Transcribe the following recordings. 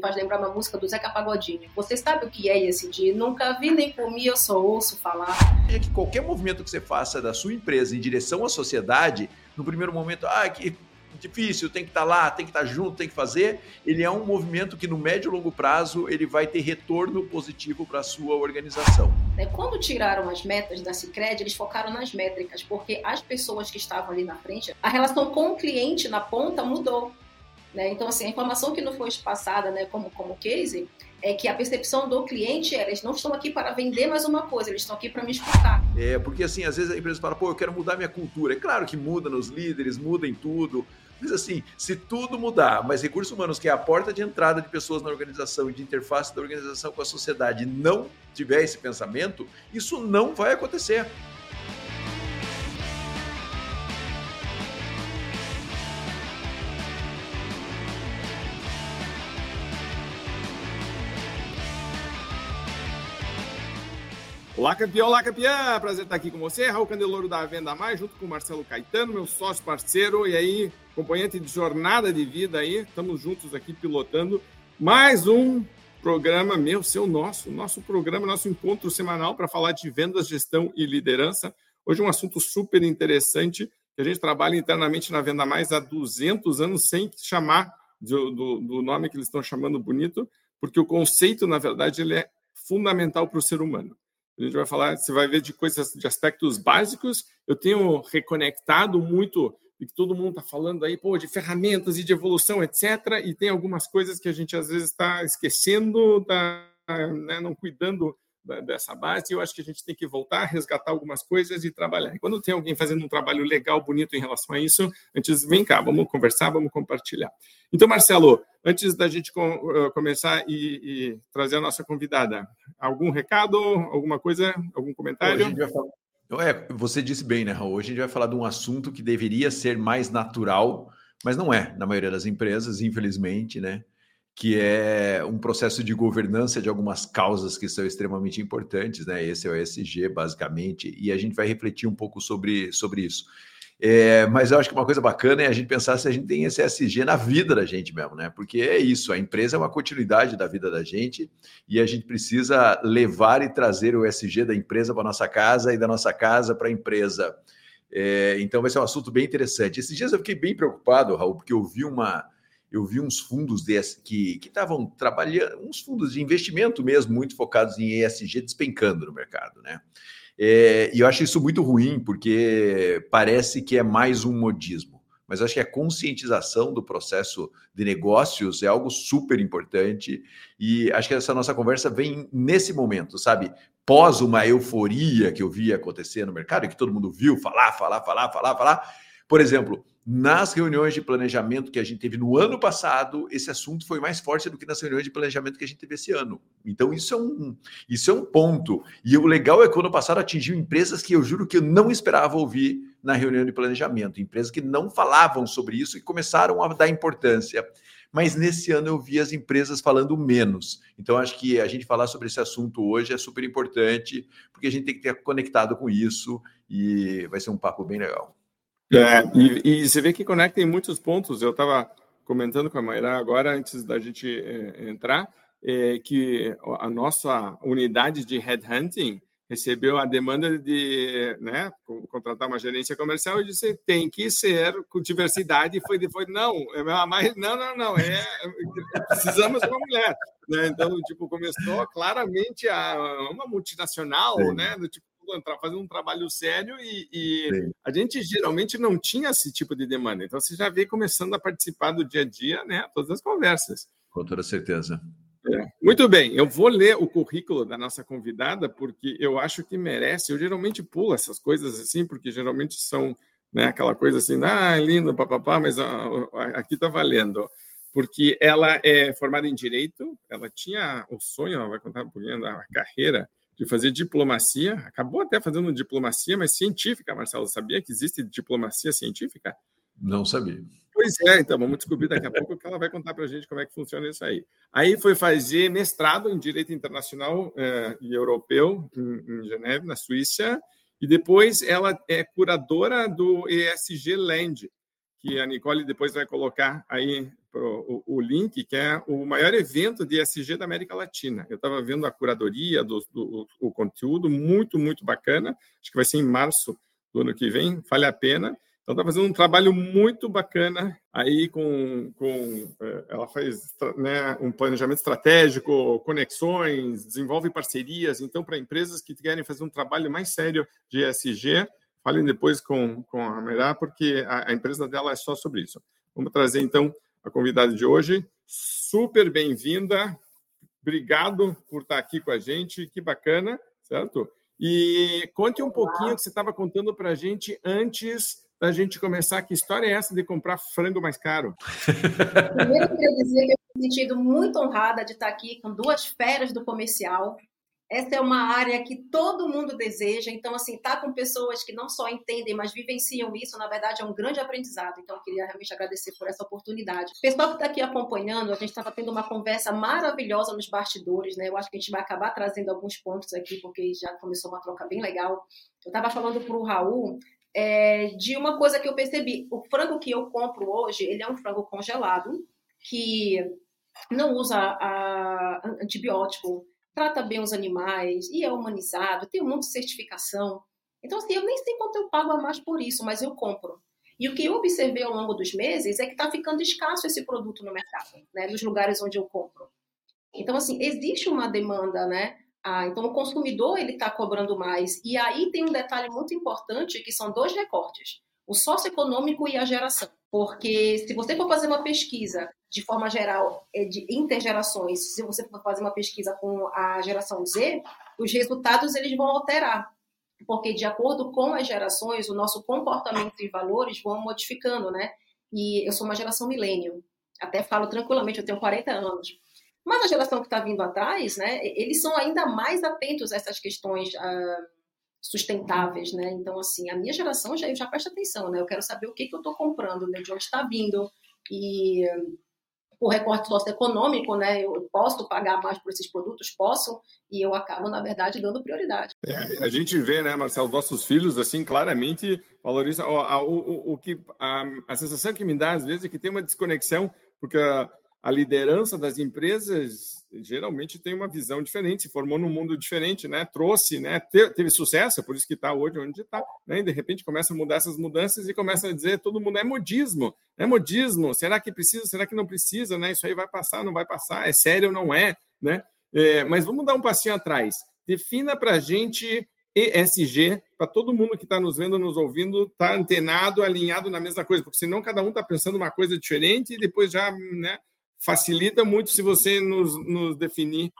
Faz lembrar uma música do Zeca Pagodinho. Você sabe o que é ESG? Nunca vi nem comi, eu só ouço falar. É que qualquer movimento que você faça da sua empresa em direção à sociedade, no primeiro momento, ah, que difícil, tem que estar tá lá, tem que estar tá junto, tem que fazer. Ele é um movimento que no médio e longo prazo ele vai ter retorno positivo para a sua organização. É, quando tiraram as metas da Cicred, eles focaram nas métricas, porque as pessoas que estavam ali na frente, a relação com o cliente na ponta mudou. Né? Então, assim, a informação que não foi passada né, como, como case é que a percepção do cliente é, eles não estão aqui para vender mais uma coisa, eles estão aqui para me escutar. É, porque assim, às vezes a empresa fala, pô, eu quero mudar minha cultura. É claro que muda nos líderes, muda em tudo, mas assim, se tudo mudar, mas recursos humanos, que é a porta de entrada de pessoas na organização e de interface da organização com a sociedade, não tiver esse pensamento, isso não vai acontecer. Olá, campeão, olá, campeã! Prazer estar aqui com você, Raul Candeloro da Venda Mais, junto com o Marcelo Caetano, meu sócio parceiro, e aí, acompanhante de jornada de vida aí, estamos juntos aqui pilotando mais um programa meu, seu, nosso, nosso programa, nosso encontro semanal para falar de vendas, gestão e liderança. Hoje um assunto super interessante, que a gente trabalha internamente na Venda Mais há 200 anos, sem chamar do, do, do nome que eles estão chamando bonito, porque o conceito, na verdade, ele é fundamental para o ser humano. A gente vai falar, você vai ver de coisas, de aspectos básicos. Eu tenho reconectado muito e que todo mundo está falando aí, pô, de ferramentas e de evolução, etc. E tem algumas coisas que a gente às vezes está esquecendo, tá, né, não cuidando dessa base, eu acho que a gente tem que voltar, resgatar algumas coisas e trabalhar. E quando tem alguém fazendo um trabalho legal, bonito em relação a isso, antes, vem cá, vamos conversar, vamos compartilhar. Então, Marcelo, antes da gente começar e, e trazer a nossa convidada, algum recado, alguma coisa, algum comentário? É, você disse bem, né, Raul? Hoje a gente vai falar de um assunto que deveria ser mais natural, mas não é, na maioria das empresas, infelizmente, né? Que é um processo de governança de algumas causas que são extremamente importantes, né? Esse é o ESG, basicamente, e a gente vai refletir um pouco sobre, sobre isso. É, mas eu acho que uma coisa bacana é a gente pensar se a gente tem esse ESG na vida da gente mesmo, né? Porque é isso, a empresa é uma continuidade da vida da gente e a gente precisa levar e trazer o ESG da empresa para nossa casa e da nossa casa para a empresa. É, então vai ser um assunto bem interessante. Esses dias eu fiquei bem preocupado, Raul, porque eu vi uma eu vi uns fundos desse que estavam trabalhando, uns fundos de investimento mesmo, muito focados em ESG, despencando no mercado, né? É, e eu acho isso muito ruim, porque parece que é mais um modismo. Mas acho que a conscientização do processo de negócios é algo super importante. E acho que essa nossa conversa vem nesse momento, sabe? Pós uma euforia que eu vi acontecer no mercado, e que todo mundo viu falar, falar, falar, falar, falar. Por exemplo, nas reuniões de planejamento que a gente teve no ano passado, esse assunto foi mais forte do que nas reuniões de planejamento que a gente teve esse ano. Então, isso é um, isso é um ponto. E o legal é que o ano passado atingiu empresas que eu juro que eu não esperava ouvir na reunião de planejamento, empresas que não falavam sobre isso e começaram a dar importância. Mas nesse ano eu vi as empresas falando menos. Então, acho que a gente falar sobre esse assunto hoje é super importante, porque a gente tem que ter conectado com isso e vai ser um papo bem legal. É, e, e, você vê que conecta em muitos pontos. Eu estava comentando com a Mayra agora, antes da gente é, entrar, é, que a nossa unidade de headhunting recebeu a demanda de né, contratar uma gerência comercial e disse tem que ser com diversidade e foi depois não é mas não não não é precisamos de uma mulher né? então tipo começou claramente a uma multinacional Sim. né do tipo fazendo um trabalho sério e, e a gente geralmente não tinha esse tipo de demanda. Então você já vê começando a participar do dia a dia, né? Todas as conversas. Com toda certeza. É. Muito bem, eu vou ler o currículo da nossa convidada, porque eu acho que merece. Eu geralmente pulo essas coisas assim, porque geralmente são né, aquela coisa assim, ah, lindo, papapá, mas ó, aqui está valendo. Porque ela é formada em Direito, ela tinha o sonho, ela vai contar um pouquinho da carreira de fazer diplomacia, acabou até fazendo diplomacia, mas científica, Marcelo. Sabia que existe diplomacia científica? Não sabia. Pois é, então vamos descobrir daqui a pouco que ela vai contar para a gente como é que funciona isso aí. Aí foi fazer mestrado em Direito Internacional eh, e Europeu em, em Geneve, na Suíça, e depois ela é curadora do ESG Land, que a Nicole depois vai colocar aí pro, o, o, link, que é o maior evento de ESG da América Latina. Eu estava vendo a curadoria do, do o conteúdo, muito, muito bacana. Acho que vai ser em março do ano que vem, vale a pena. Então, está fazendo um trabalho muito bacana aí com. com é, ela faz né, um planejamento estratégico, conexões, desenvolve parcerias. Então, para empresas que querem fazer um trabalho mais sério de ESG, falem depois com, com a Merá, porque a, a empresa dela é só sobre isso. Vamos trazer, então, a convidada de hoje. Super bem-vinda. Obrigado por estar aqui com a gente. Que bacana, certo? E conte um pouquinho que você estava contando para a gente antes da gente começar. Que história é essa de comprar frango mais caro? Primeiro, eu queria dizer que eu me sentido muito honrada de estar aqui com duas feras do comercial. Essa é uma área que todo mundo deseja. Então, assim, tá com pessoas que não só entendem, mas vivenciam isso, na verdade, é um grande aprendizado. Então, eu queria realmente agradecer por essa oportunidade. Pessoal que está aqui acompanhando, a gente estava tendo uma conversa maravilhosa nos bastidores, né? Eu acho que a gente vai acabar trazendo alguns pontos aqui, porque já começou uma troca bem legal. Eu estava falando para o Raul é, de uma coisa que eu percebi. O frango que eu compro hoje, ele é um frango congelado, que não usa a, antibiótico, trata bem os animais e é humanizado, tem um monte de certificação. Então, assim, eu nem sei quanto eu pago a mais por isso, mas eu compro. E o que eu observei ao longo dos meses é que está ficando escasso esse produto no mercado, né, nos lugares onde eu compro. Então, assim, existe uma demanda, né? Ah, então, o consumidor ele está cobrando mais. E aí tem um detalhe muito importante que são dois recortes: o socioeconômico e a geração. Porque se você for fazer uma pesquisa de forma geral é, de intergerações, se você for fazer uma pesquisa com a geração Z, os resultados eles vão alterar. Porque de acordo com as gerações, o nosso comportamento e valores vão modificando, né? E eu sou uma geração milênio. Até falo tranquilamente, eu tenho 40 anos. Mas a geração que está vindo atrás, né, eles são ainda mais atentos a essas questões uh, sustentáveis, né? Então, assim, a minha geração já, já presta atenção, né? Eu quero saber o que, que eu estou comprando, né? de onde está vindo. E o recorte socioeconômico, né? Eu posso pagar mais por esses produtos? Posso, e eu acabo, na verdade, dando prioridade. É, a gente vê, né, Marcelo, nossos filhos, assim, claramente valorizam o, o, o, que a, a sensação que me dá, às vezes, é que tem uma desconexão, porque a liderança das empresas geralmente tem uma visão diferente, se formou num mundo diferente, né? Trouxe, né? Teve sucesso, por isso que está hoje onde está, né? E de repente começa a mudar essas mudanças e começa a dizer todo mundo é modismo, é modismo. Será que precisa? Será que não precisa? Né? Isso aí vai passar? Não vai passar? É sério ou não é? Né? É, mas vamos dar um passinho atrás. Defina para a gente ESG, para todo mundo que está nos vendo, nos ouvindo, tá antenado, alinhado na mesma coisa, porque senão cada um está pensando uma coisa diferente e depois já, né? Facilita muito se você nos, nos definir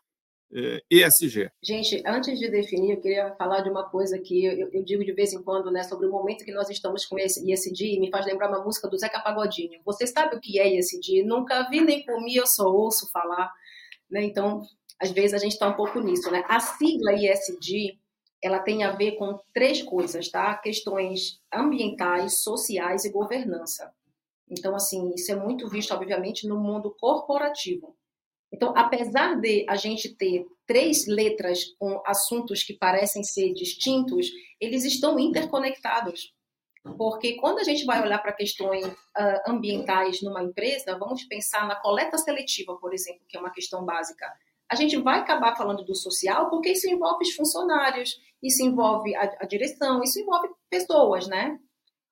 eh, ESG. Gente, antes de definir, eu queria falar de uma coisa que eu, eu, digo de vez em quando, né, sobre o momento que nós estamos com esse ESG, e me faz lembrar uma música do Zeca Pagodinho. Você sabe o que é ESG? Nunca vi nem comi, eu só ouço falar. Né? Então, às vezes a gente está um pouco nisso. Né? A sigla ESG, ela tem a ver com três coisas, tá? Questões ambientais, sociais e governança. Então, assim, isso é muito visto, obviamente, no mundo corporativo. Então, apesar de a gente ter três letras com assuntos que parecem ser distintos, eles estão interconectados. Porque quando a gente vai olhar para questões uh, ambientais numa empresa, vamos pensar na coleta seletiva, por exemplo, que é uma questão básica. A gente vai acabar falando do social porque isso envolve os funcionários, isso envolve a, a direção, isso envolve pessoas, né?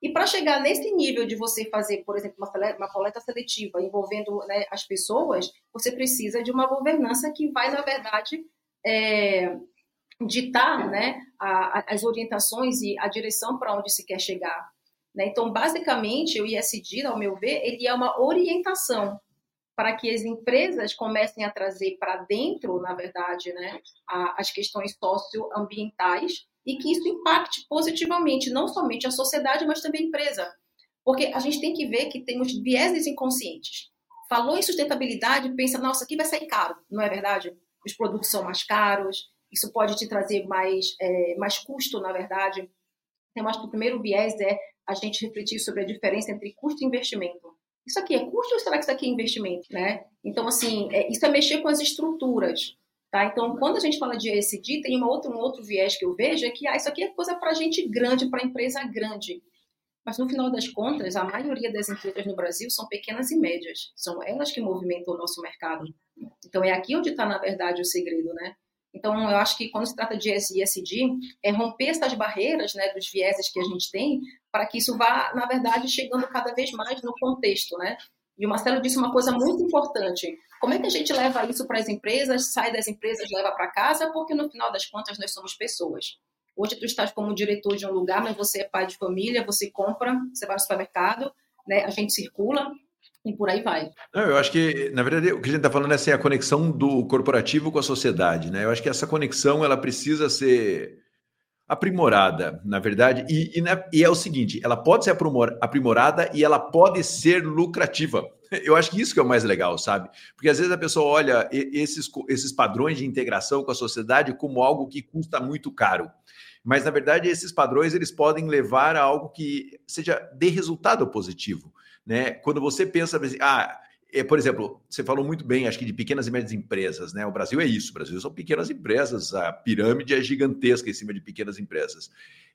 E para chegar nesse nível de você fazer, por exemplo, uma, coleta seletiva envolvendo né, as pessoas, você precisa de uma governança que vai, na verdade, é, ditar né, a, as orientações e a direção para onde se quer chegar. Né? Então, basicamente, o ISD, ao meu ver, ele é uma orientação para que as empresas comecem a trazer para dentro, na verdade, né, a, as questões socioambientais e que isso impacte positivamente não somente a sociedade, mas também a empresa. Porque a gente tem que ver que temos vieses inconscientes. Falou em sustentabilidade, pensa, nossa, aqui vai sair caro, não é verdade? Os produtos são mais caros, isso pode te trazer mais, é, mais custo, na verdade. Eu acho que o primeiro viés é a gente refletir sobre a diferença entre custo e investimento. Isso aqui é custo ou será que isso aqui é investimento? Né? Então, assim, é, isso é mexer com as estruturas. Tá? Então, quando a gente fala de ESG, tem uma outra, um outro viés que eu vejo, é que ah, isso aqui é coisa para gente grande, para empresa grande. Mas no final das contas, a maioria das empresas no Brasil são pequenas e médias. São elas que movimentam o nosso mercado. Então é aqui onde está, na verdade, o segredo, né? Então, eu acho que quando se trata de ESG, é romper essas barreiras, né, dos vieses que a gente tem, para que isso vá, na verdade, chegando cada vez mais no contexto, né? E o Marcelo disse uma coisa muito importante. Como é que a gente leva isso para as empresas, sai das empresas, leva para casa? Porque no final das contas nós somos pessoas. Hoje tu estás como diretor de um lugar, mas você é pai de família, você compra, você vai no supermercado, né? A gente circula e por aí vai. Não, eu acho que, na verdade, o que a gente está falando é assim, a conexão do corporativo com a sociedade, né? Eu acho que essa conexão ela precisa ser aprimorada, na verdade, e, e, e, é o seguinte, ela pode ser aprimorada e ela pode ser lucrativa. Eu acho que isso que é o mais legal, sabe? Porque às vezes a pessoa olha esses, esses padrões de integração com a sociedade como algo que custa muito caro. Mas, na verdade, esses padrões eles podem levar a algo que seja de resultado positivo. Né? Quando você pensa, ah, por exemplo, você falou muito bem, acho que de pequenas e médias empresas, né? O Brasil é isso, o Brasil são pequenas empresas, a pirâmide é gigantesca em cima de pequenas empresas.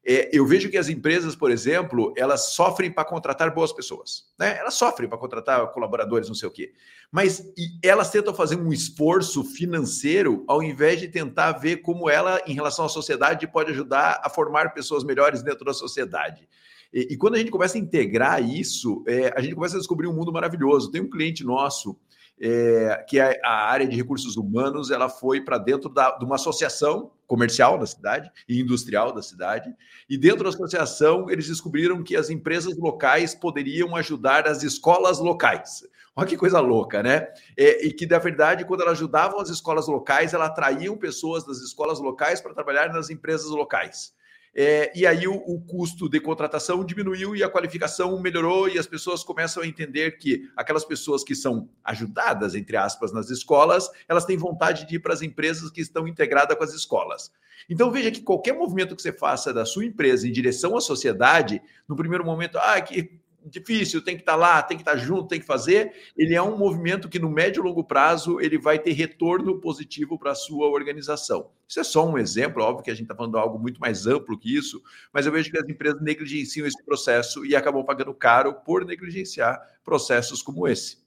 É, eu vejo que as empresas, por exemplo, elas sofrem para contratar boas pessoas, né? Elas sofrem para contratar colaboradores, não sei o quê. Mas elas tentam fazer um esforço financeiro ao invés de tentar ver como ela, em relação à sociedade, pode ajudar a formar pessoas melhores dentro da sociedade. E, e quando a gente começa a integrar isso, é, a gente começa a descobrir um mundo maravilhoso. Tem um cliente nosso é, que é a área de recursos humanos, ela foi para dentro da, de uma associação comercial da cidade e industrial da cidade, e dentro da associação eles descobriram que as empresas locais poderiam ajudar as escolas locais. Olha que coisa louca, né? É, e que, na verdade, quando elas ajudavam as escolas locais, elas atraíam pessoas das escolas locais para trabalhar nas empresas locais. É, e aí o, o, custo de contratação diminuiu e a qualificação melhorou, e as pessoas começam a entender que aquelas pessoas que são ajudadas, entre aspas, nas escolas, elas têm vontade de ir para as empresas que estão integradas com as escolas. Então veja que qualquer movimento que você faça da sua empresa em direção à sociedade, no primeiro momento, ah, que difícil, tem que estar tá lá, tem que estar tá junto, tem que fazer. Ele é um movimento que no médio e longo prazo ele vai ter retorno positivo para a sua organização. Isso é só um exemplo, óbvio que a gente está falando algo muito mais amplo que isso, mas eu vejo que as empresas negligenciam esse processo e acabam pagando caro por negligenciar processos como esse.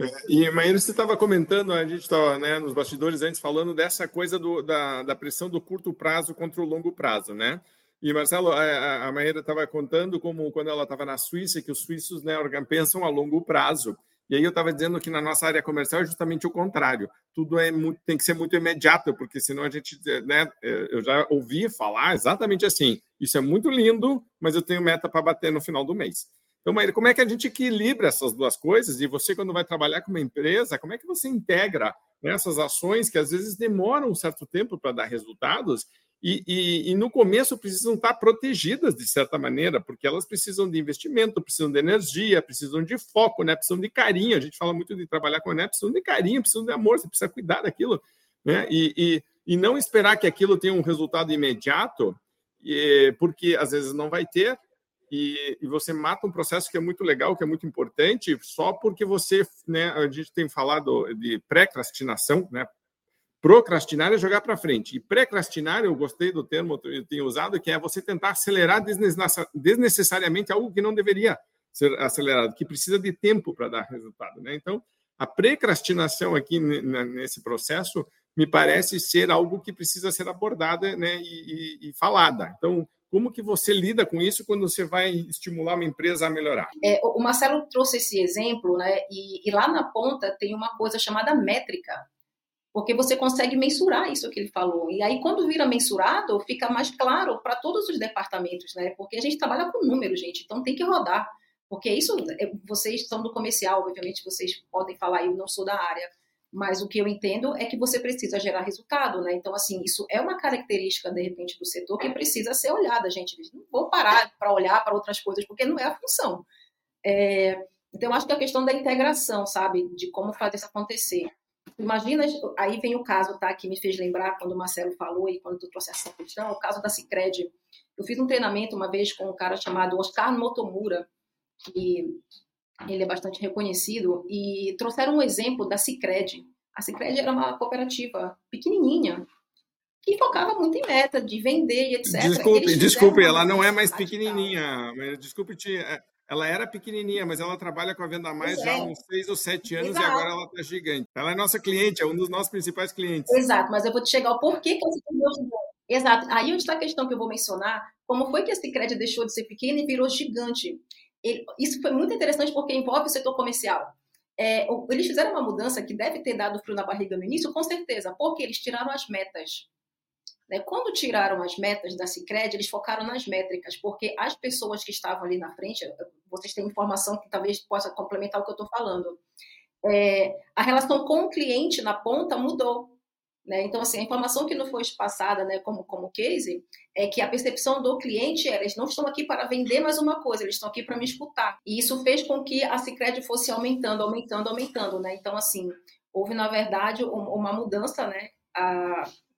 É, e Maíra, você estava comentando, a gente estava né, nos bastidores antes falando dessa coisa do, da, da pressão do curto prazo contra o longo prazo, né? E, Marcelo, a, a Maíra estava contando como quando ela estava na Suíça, que os suíços né, pensam a longo prazo. E aí eu estava dizendo que na nossa área comercial é justamente o contrário. Tudo é muito, tem que ser muito imediato, porque senão a gente, né, eu já ouvi falar exatamente assim. Isso é muito lindo, mas eu tenho meta para bater no final do mês. Então, Maíra, como é que a gente equilibra essas duas coisas? E você, quando vai trabalhar com uma empresa, como é que você integra essas ações que às vezes demoram um certo tempo para dar resultados e, e, e, no começo precisam estar protegidas de certa maneira, porque elas precisam de investimento, precisam de energia, precisam de foco, né? precisam de carinho. A gente fala muito de trabalhar com né? precisam de carinho, precisam de amor, você precisa cuidar daquilo, né? E, e, e não esperar que aquilo tenha um resultado imediato, porque às vezes não vai ter, e, e, você mata um processo que é muito legal, que é muito importante, só porque você, né, a gente tem falado de pré-crastinação, né, Procrastinar é jogar para frente. E precrastinar, eu gostei do termo que eu tenho usado, que é você tentar acelerar desnecessariamente algo que não deveria ser acelerado, que precisa de tempo para dar resultado. Né? Então, a precrastinação aqui nesse processo me parece ser algo que precisa ser abordada né, e, e, e falada. Então, como que você lida com isso quando você vai estimular uma empresa a melhorar? É, o Marcelo trouxe esse exemplo, né? E, e, lá na ponta tem uma coisa chamada métrica, porque você consegue mensurar isso que ele falou. E aí, quando vira mensurado, fica mais claro para todos os departamentos, né? Porque a gente trabalha com números, gente, então tem que rodar. Porque isso, é, vocês são do comercial, obviamente vocês podem falar, eu não sou da área, mas o que eu entendo é que você precisa gerar resultado, né? Então, assim, isso é uma característica, de repente, do setor que precisa ser olhada, gente. Eles não vão parar para olhar para outras coisas, porque não é a função. É... Então, acho que a questão da integração, sabe? De como fazer isso acontecer. Imagina, aí vem o caso, tá, que me fez lembrar quando o Marcelo falou e quando tu trouxe essa questão, o caso da Cicred. Eu fiz um treinamento uma vez com um cara chamado Oscar Motomura, que ele é bastante reconhecido, e trouxeram um exemplo da Cicred. A Cicred era uma cooperativa pequenininha, que focava muito em meta, de vender e etc. Desculpe, desculpe, ela não é mais pequenininha. Desculpe te. É, ela era pequenininha, mas ela trabalha com a Venda Mais já há é. uns seis ou sete anos Exato. e agora ela está gigante. Ela é nossa cliente, é um dos nossos principais clientes. Exato, mas eu vou te chegar ao porquê que ela se tornou gigante. Exato. Aí onde está a questão que eu vou mencionar, como foi que esse crédito deixou de ser pequeno e virou gigante? Ele, isso foi muito interessante porque envolve o setor comercial. É, eles fizeram uma mudança que deve ter dado frio na barriga no início, com certeza, porque eles tiraram as metas. Né? Quando tiraram as metas da Cicred, eles focaram nas métricas, porque as pessoas que estavam ali na frente, vocês têm informação que talvez possa complementar o que eu estou falando. É, a relação com o cliente na ponta mudou. Né? Então, assim, a informação que não foi passada né, como, como case é que a percepção do cliente era: eles não estão aqui para vender mais uma coisa, eles estão aqui para me escutar. E isso fez com que a Cicred fosse aumentando, aumentando, aumentando. Né? Então, assim, houve, na verdade, uma mudança, né?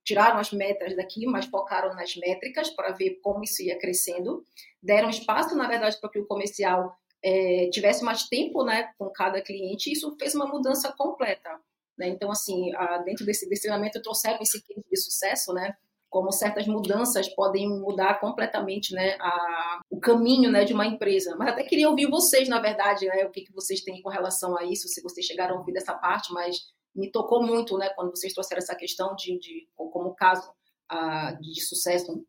Tiraram as metas daqui, mas focaram nas métricas para ver como isso ia crescendo. Deram espaço, na verdade, para que o comercial é, tivesse mais tempo né, com cada cliente, isso fez uma mudança completa. Né? Então, assim, a, dentro desse, desse treinamento, trouxeram esse case de sucesso, né? como certas mudanças podem mudar completamente né, a, o caminho né, de uma empresa. Mas até queria ouvir vocês, na verdade, né, o que, que vocês têm com relação a isso, se vocês chegaram a ouvir dessa parte, mas me tocou muito, né, quando vocês trouxeram essa questão de, de como caso uh, de sucesso,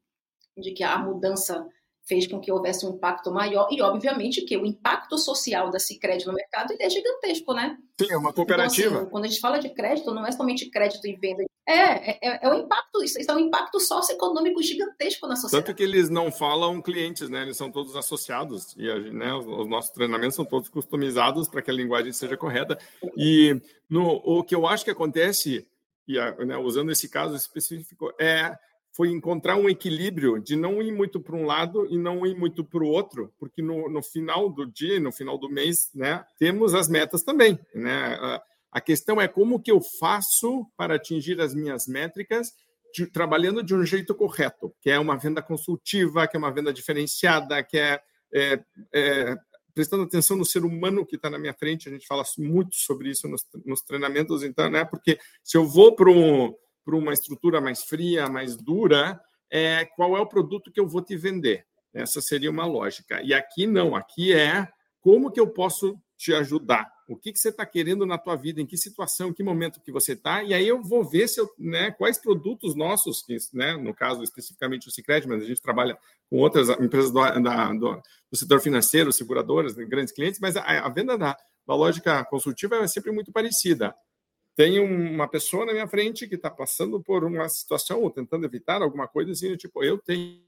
de que a mudança fez com que houvesse um impacto maior e, obviamente, que o impacto social da Cicred no mercado é gigantesco, né? Sim, é uma cooperativa. Então, assim, quando a gente fala de crédito, não é somente crédito e venda. É, é, é o impacto, isso é um impacto socioeconômico gigantesco na sociedade. Tanto que eles não falam clientes, né? Eles são todos associados e né, os, os nossos treinamentos são todos customizados para que a linguagem seja correta. E no, o que eu acho que acontece, e né, usando esse caso específico, é foi encontrar um equilíbrio de não ir muito para um lado e não ir muito para o outro, porque no, no, final do dia, no final do mês, né, temos as metas também. Né? A questão é como que eu faço para atingir as minhas métricas de, trabalhando de um jeito correto, que é uma venda consultiva, que é uma venda diferenciada, que é, é, é prestando atenção no ser humano que está na minha frente. A gente fala muito sobre isso nos, nos treinamentos, então, né? Porque se eu vou para um uma estrutura mais fria, mais dura, é, qual é o produto que eu vou te vender? Essa seria uma lógica. E aqui não, aqui é como que eu posso te ajudar? O que, que você está querendo na tua vida? Em que situação, em que momento que você está? E aí eu vou ver se eu, né, quais produtos nossos, né, no caso especificamente o Cicred, mas a gente trabalha com outras empresas do, da, do, do setor financeiro, seguradoras, grandes clientes, mas a, a venda da, da lógica consultiva é sempre muito parecida tem uma pessoa na minha frente que está passando por uma situação ou tentando evitar alguma coisa assim, tipo, eu tenho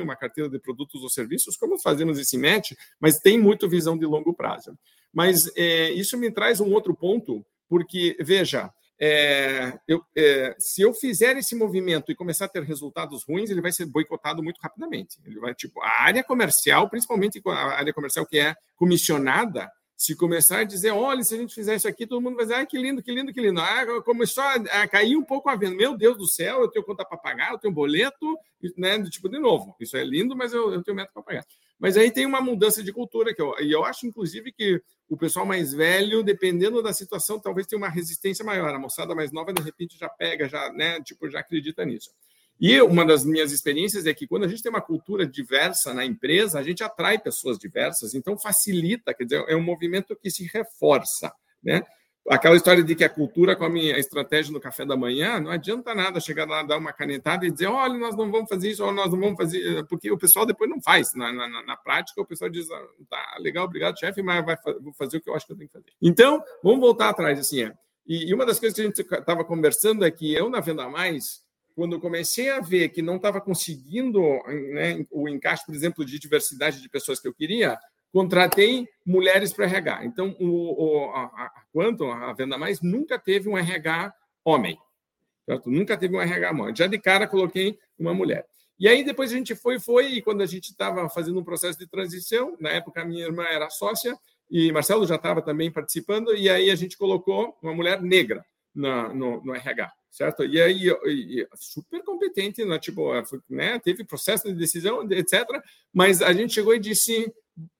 uma carteira de produtos ou serviços, como fazemos esse match, mas tem muito visão de longo prazo. Mas é, isso me traz um outro ponto, porque, veja, é, eu, é, se eu fizer esse movimento e começar a ter resultados ruins, ele vai ser boicotado muito rapidamente. Ele vai, tipo, a área comercial, principalmente a área comercial que é comissionada, se começar a dizer, olha, se a gente fizer isso aqui, todo mundo vai dizer, ah, que lindo, que lindo, que lindo. Ah, começou a, a cair um pouco a venda. Meu Deus do céu, eu tenho conta para pagar, eu tenho boleto, né? Tipo, de novo, isso é lindo, mas eu, eu tenho meta para pagar. Mas aí tem uma mudança de cultura, que eu, e eu acho, inclusive, que o pessoal mais velho, dependendo da situação, talvez tenha uma resistência maior. A moçada mais nova, de repente, já pega, já, né? Tipo, já acredita nisso. E uma das minhas experiências é que quando a gente tem uma cultura diversa na empresa, a gente atrai pessoas diversas, então facilita, quer dizer, é um movimento que se reforça, né? Aquela história de que a cultura come a estratégia no café da manhã, não adianta nada chegar lá, dar uma canetada e dizer, olha, nós não vamos fazer isso, ou nós não vamos fazer, porque o pessoal depois não faz. Na, na, na prática, o pessoal diz, ah, tá, legal, obrigado, chefe, mas vai, vou fazer o que eu acho que eu tenho que fazer. Então, vamos voltar atrás, assim, é. E, e uma das coisas que a gente estava conversando é que eu, na Venda Mais, quando eu comecei a ver que não estava conseguindo né, o encaixe, por exemplo, de diversidade de pessoas que eu queria, contratei mulheres para RH. Então, o, o, a, a Quantum, a Venda Mais, nunca teve um RH homem. Certo? Nunca teve um RH homem. Já de cara coloquei uma mulher. E aí depois a gente foi, foi, e quando a gente estava fazendo um processo de transição, na época a minha irmã era sócia, e Marcelo já estava também participando, e aí a gente colocou uma mulher negra na, no, no RH certo? E aí, super competente, né? tipo, né? teve processo de decisão, etc. Mas a gente chegou e disse,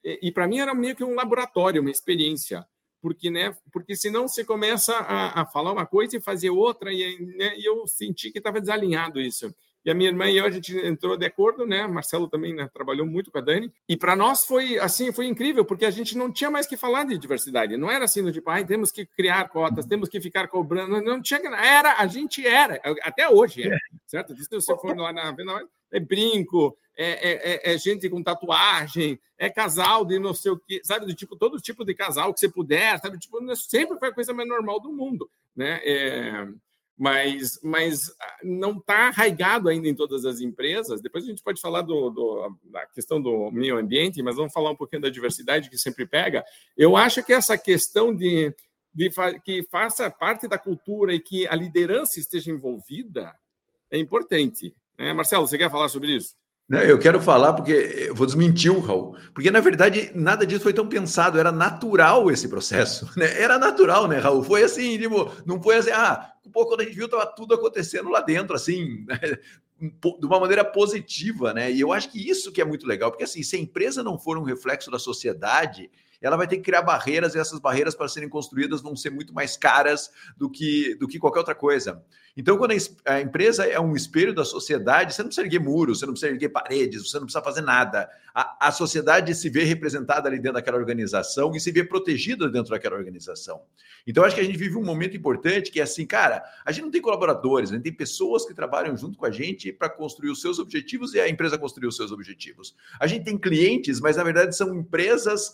e, e para mim era meio que um laboratório, uma experiência. porque, né, porque senão você começa a, a falar uma coisa e fazer outra, e, né, e eu senti que estava desalinhado isso. E a minha irmã e eu, a gente entrou de acordo, né? Marcelo também né, trabalhou muito com a Dani. E para nós foi assim, foi incrível, porque a gente não tinha mais que falar de diversidade. Não era assim, do tipo, ah, temos que criar cotas, temos que ficar cobrando. Não tinha Era, a gente era, até hoje é, certo? Se você for lá na é brinco, é, é, é, é, gente com tatuagem, é casal de não sei o que, sabe? Do tipo, todo tipo de casal que você puder, sabe? Tipo, sempre foi a coisa mais normal do mundo, né? É, mas, mas ah, não está arraigado ainda em todas as empresas. Depois a gente pode falar do, do, da questão do meio ambiente, mas vamos falar um pouquinho da diversidade que sempre pega. Eu acho que essa questão de, de que faça parte da cultura e que a liderança esteja envolvida é importante. Né? Marcelo, você quer falar sobre isso? Eu quero falar porque eu vou desmentir o Raul, porque na verdade nada disso foi tão pensado, era natural esse processo, né? Era natural, né, Raul? Foi assim, tipo, não foi assim, ah, pouco quando a gente viu, estava tudo acontecendo lá dentro, assim, né? de uma maneira positiva, né? E eu acho que isso que é muito legal, porque assim, se a empresa não for um reflexo da sociedade, ela vai ter que criar barreiras e essas barreiras para serem construídas vão ser muito mais caras do que, do que qualquer outra coisa. Então, quando a empresa é um espelho da sociedade, você não precisa erguer muros, você não precisa erguer paredes, você não precisa fazer nada. A, a sociedade se vê representada ali dentro daquela organização e se vê protegida dentro daquela organização. Então, acho que a gente vive um momento importante que é assim, cara, a gente não tem colaboradores, a gente tem pessoas que trabalham junto com a gente para construir os seus objetivos e a empresa construir os seus objetivos. A gente tem clientes, mas na verdade são empresas,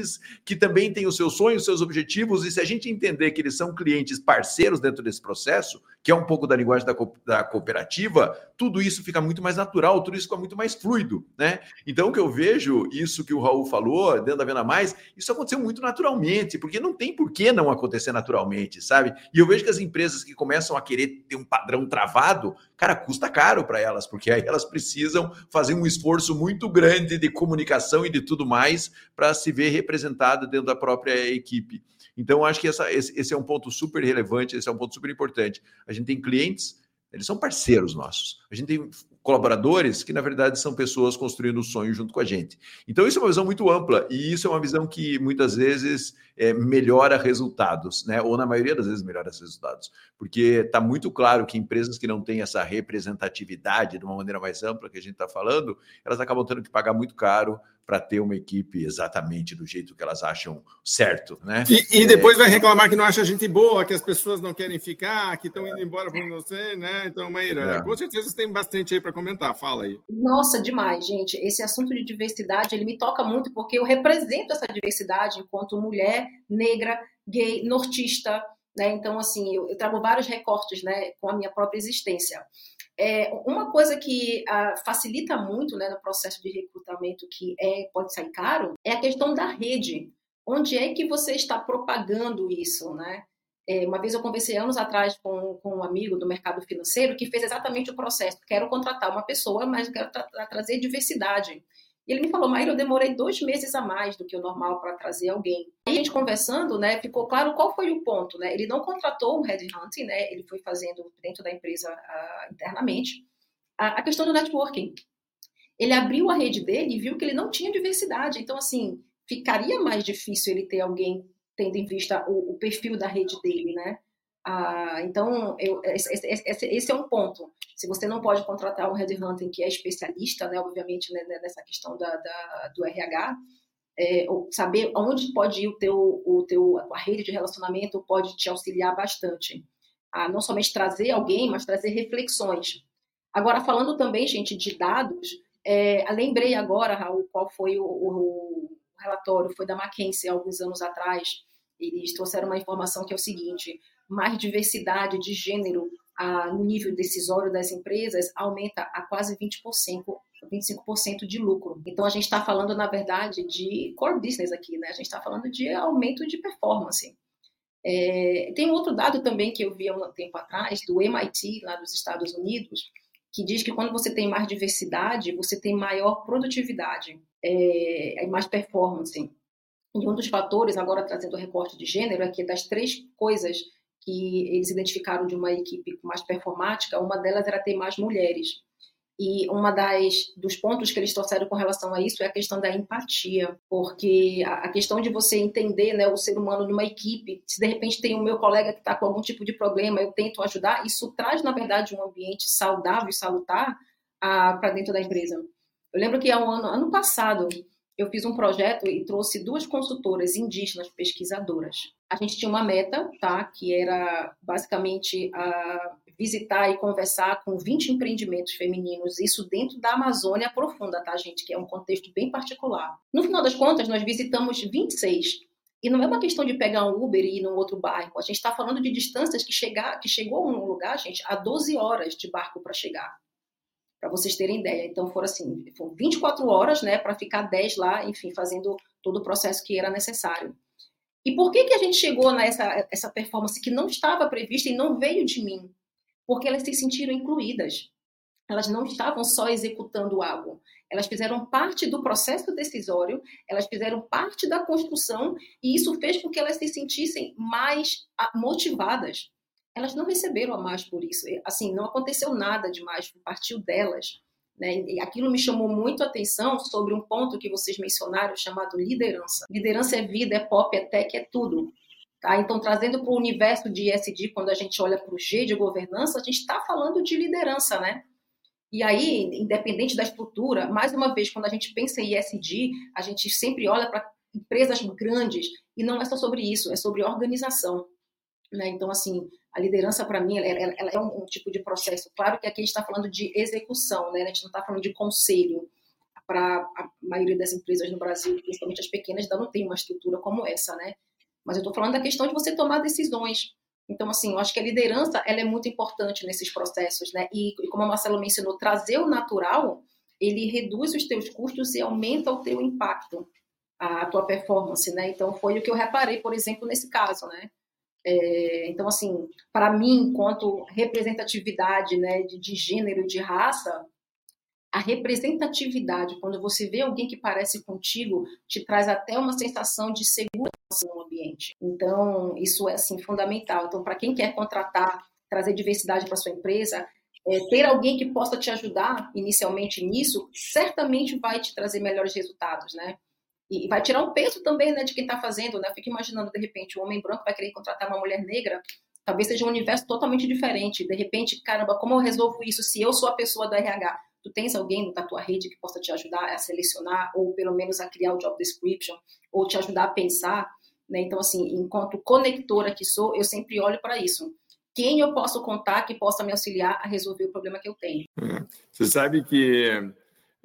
clientes que também têm os seus sonhos, os seus objetivos, e se a gente entender que eles são clientes parceiros dentro desse processo, que é um pouco da linguagem da, co da cooperativa, tudo isso fica muito mais natural, tudo isso fica muito mais fluido, né? Então, o que eu vejo, isso que o Raul falou, dentro da Venda Mais, isso aconteceu muito naturalmente, porque não tem por que não acontecer naturalmente, sabe? E eu vejo que as empresas que começam a querer ter um padrão travado, cara, custa caro para elas, porque aí elas precisam fazer um esforço muito grande de comunicação e de tudo mais para se ver representada dentro da própria equipe. Então, acho que essa, esse, esse é um ponto super relevante, esse é um ponto super importante. A gente tem clientes, eles são parceiros nossos. A gente tem colaboradores que, na verdade, são pessoas construindo o sonho junto com a gente. Então, isso é uma visão muito ampla e isso é uma visão que muitas vezes é, melhora resultados, né? Ou na maioria das vezes melhora os resultados, porque está muito claro que empresas que não têm essa representatividade de uma maneira mais ampla que a gente está falando, elas acabam tendo que pagar muito caro para ter uma equipe exatamente do jeito que elas acham certo, né? E, e depois é... vai reclamar que não acha gente boa, que as pessoas não querem ficar, que estão indo embora por você, né? Então, Maíra, é. com certeza tem bastante aí para comentar. Fala aí. Nossa, demais, gente. Esse assunto de diversidade, ele me toca muito porque eu represento essa diversidade enquanto mulher negra, gay, nortista, né? Então, assim, eu, eu trago vários recortes, né, com a minha própria existência. É, uma coisa que ah, facilita muito né, no processo de recrutamento, que é, pode sair caro, é a questão da rede. Onde é que você está propagando isso, né? É, uma vez eu conversei anos atrás com, com, um amigo do mercado financeiro que fez exatamente o processo. Quero contratar uma pessoa, mas quero tra trazer diversidade. E ele me falou, Maíra, eu demorei dois meses a mais do que o normal para trazer alguém. E a gente conversando, né, ficou claro qual foi o ponto, né? Ele não contratou um headhunting, né? Ele foi fazendo dentro da empresa uh, internamente a, a questão do networking. Ele abriu a rede dele e viu que ele não tinha diversidade. Então, assim, ficaria mais difícil ele ter alguém tendo em vista o, o perfil da rede dele, né? Ah, então, eu, esse, esse, esse, é um ponto. Se você não pode contratar um headhunter que é especialista, né, obviamente, né, nessa questão da, da do RH, é, saber onde pode ir o teu, o teu, a rede de relacionamento pode te auxiliar bastante. Não somente trazer alguém, mas trazer reflexões. Agora, falando também, gente, de dados, é, lembrei agora, Raul, qual foi o, o, o relatório, foi da McKinsey, alguns anos atrás, eles trouxeram uma informação que é o seguinte: mais diversidade de gênero ah, no nível decisório das empresas aumenta a quase 20%, 25% de lucro. Então a gente está falando, na verdade, de core business aqui, né? A gente está falando de aumento de performance. É, tem outro dado também que eu vi há um tempo atrás, do MIT, lá dos Estados Unidos, que diz que quando você tem mais diversidade, você tem maior produtividade é, mais performance. E um dos fatores, agora trazendo o recorte de gênero, é que das três coisas que eles identificaram de uma equipe mais performática, uma delas era ter mais mulheres. E uma das dos pontos que eles trouxeram com relação a isso é a questão da empatia, porque a, a questão de você entender, né, o ser humano numa equipe, se de repente tem o meu colega que está com algum tipo de problema, eu tento ajudar, isso traz na verdade um ambiente saudável e salutar para dentro da empresa. Eu lembro que há um ano, ano passado eu fiz um projeto e trouxe duas consultoras indígenas pesquisadoras. A gente tinha uma meta, tá, que era basicamente a visitar e conversar com 20 empreendimentos femininos, isso dentro da Amazônia profunda, tá, gente, que é um contexto bem particular. No final das contas, nós visitamos 26. E não é uma questão de pegar um Uber e ir num outro bairro. A gente está falando de distâncias que, chegar, que chegou a um lugar, gente, a 12 horas de barco para chegar para vocês terem ideia. Então foram assim, foram 24 horas, né, para ficar 10 lá, enfim, fazendo todo o processo que era necessário. E por que que a gente chegou nessa essa performance que não estava prevista e não veio de mim? Porque elas se sentiram incluídas. Elas não estavam só executando algo, elas fizeram parte do processo decisório, elas fizeram parte da construção e isso fez com que elas se sentissem mais motivadas elas não receberam a mais por isso. Assim, não aconteceu nada demais, partiu delas. Né? Aquilo me chamou muito a atenção sobre um ponto que vocês mencionaram chamado liderança. Liderança é vida, é pop, é tech, é tudo. Tá? Então, trazendo para o universo de ESG, quando a gente olha para o G de governança, a gente está falando de liderança, né? E aí, independente da estrutura, mais uma vez, quando a gente pensa em ESG, a gente sempre olha para empresas grandes e não é só sobre isso, é sobre organização. Né? Então, assim, a liderança, para mim, ela, ela, é um, um, tipo de processo. Claro que aqui a gente está falando de execução, né? a gente não está falando de conselho. Para a maioria das empresas no Brasil, principalmente as pequenas, ainda não tem uma estrutura como essa, né? Mas eu estou falando da questão de você tomar decisões. Então, assim, eu acho que a liderança ela é muito importante nesses processos, né? E, e como a Marcelo mencionou, trazer o natural, ele reduz os teus custos e aumenta o teu impacto, a tua performance, né? Então, foi o que eu reparei, por exemplo, nesse caso, né? É, então, assim, para mim, enquanto representatividade né, de, de gênero e de raça, a representatividade, quando você vê alguém que parece contigo, te traz até uma sensação de segurança no ambiente. Então, isso é assim fundamental. Então, para quem quer contratar, trazer diversidade para sua empresa, é, ter alguém que possa te ajudar inicialmente nisso, certamente vai te trazer melhores resultados, né? E vai tirar um peso também né, de quem está fazendo. Né? Eu fico imaginando, de repente, um homem branco vai querer contratar uma mulher negra, talvez seja um universo totalmente diferente. De repente, caramba, como eu resolvo isso se eu sou a pessoa do RH? Tu tens alguém da tua rede que possa te ajudar a selecionar, ou pelo menos a criar o job description, ou te ajudar a pensar? Né? Então, assim, enquanto conectora que sou, eu sempre olho para isso quem eu posso contar que possa me auxiliar a resolver o problema que eu tenho. É. Você sabe que